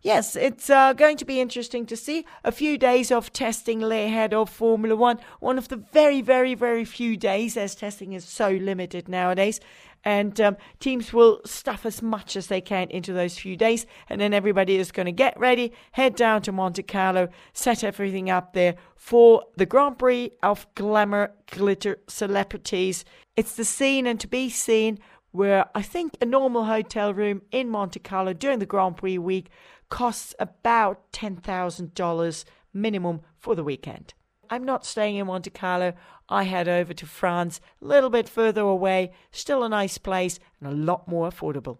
Yes, it's uh, going to be interesting to see a few days of testing lay ahead of Formula One. One of the very, very, very few days, as testing is so limited nowadays. And um, teams will stuff as much as they can into those few days. And then everybody is going to get ready, head down to Monte Carlo, set everything up there for the Grand Prix of Glamour Glitter Celebrities. It's the scene and to be seen where I think a normal hotel room in Monte Carlo during the Grand Prix week costs about $10,000 minimum for the weekend. I'm not staying in Monte Carlo. I head over to France, a little bit further away, still a nice place and a lot more affordable.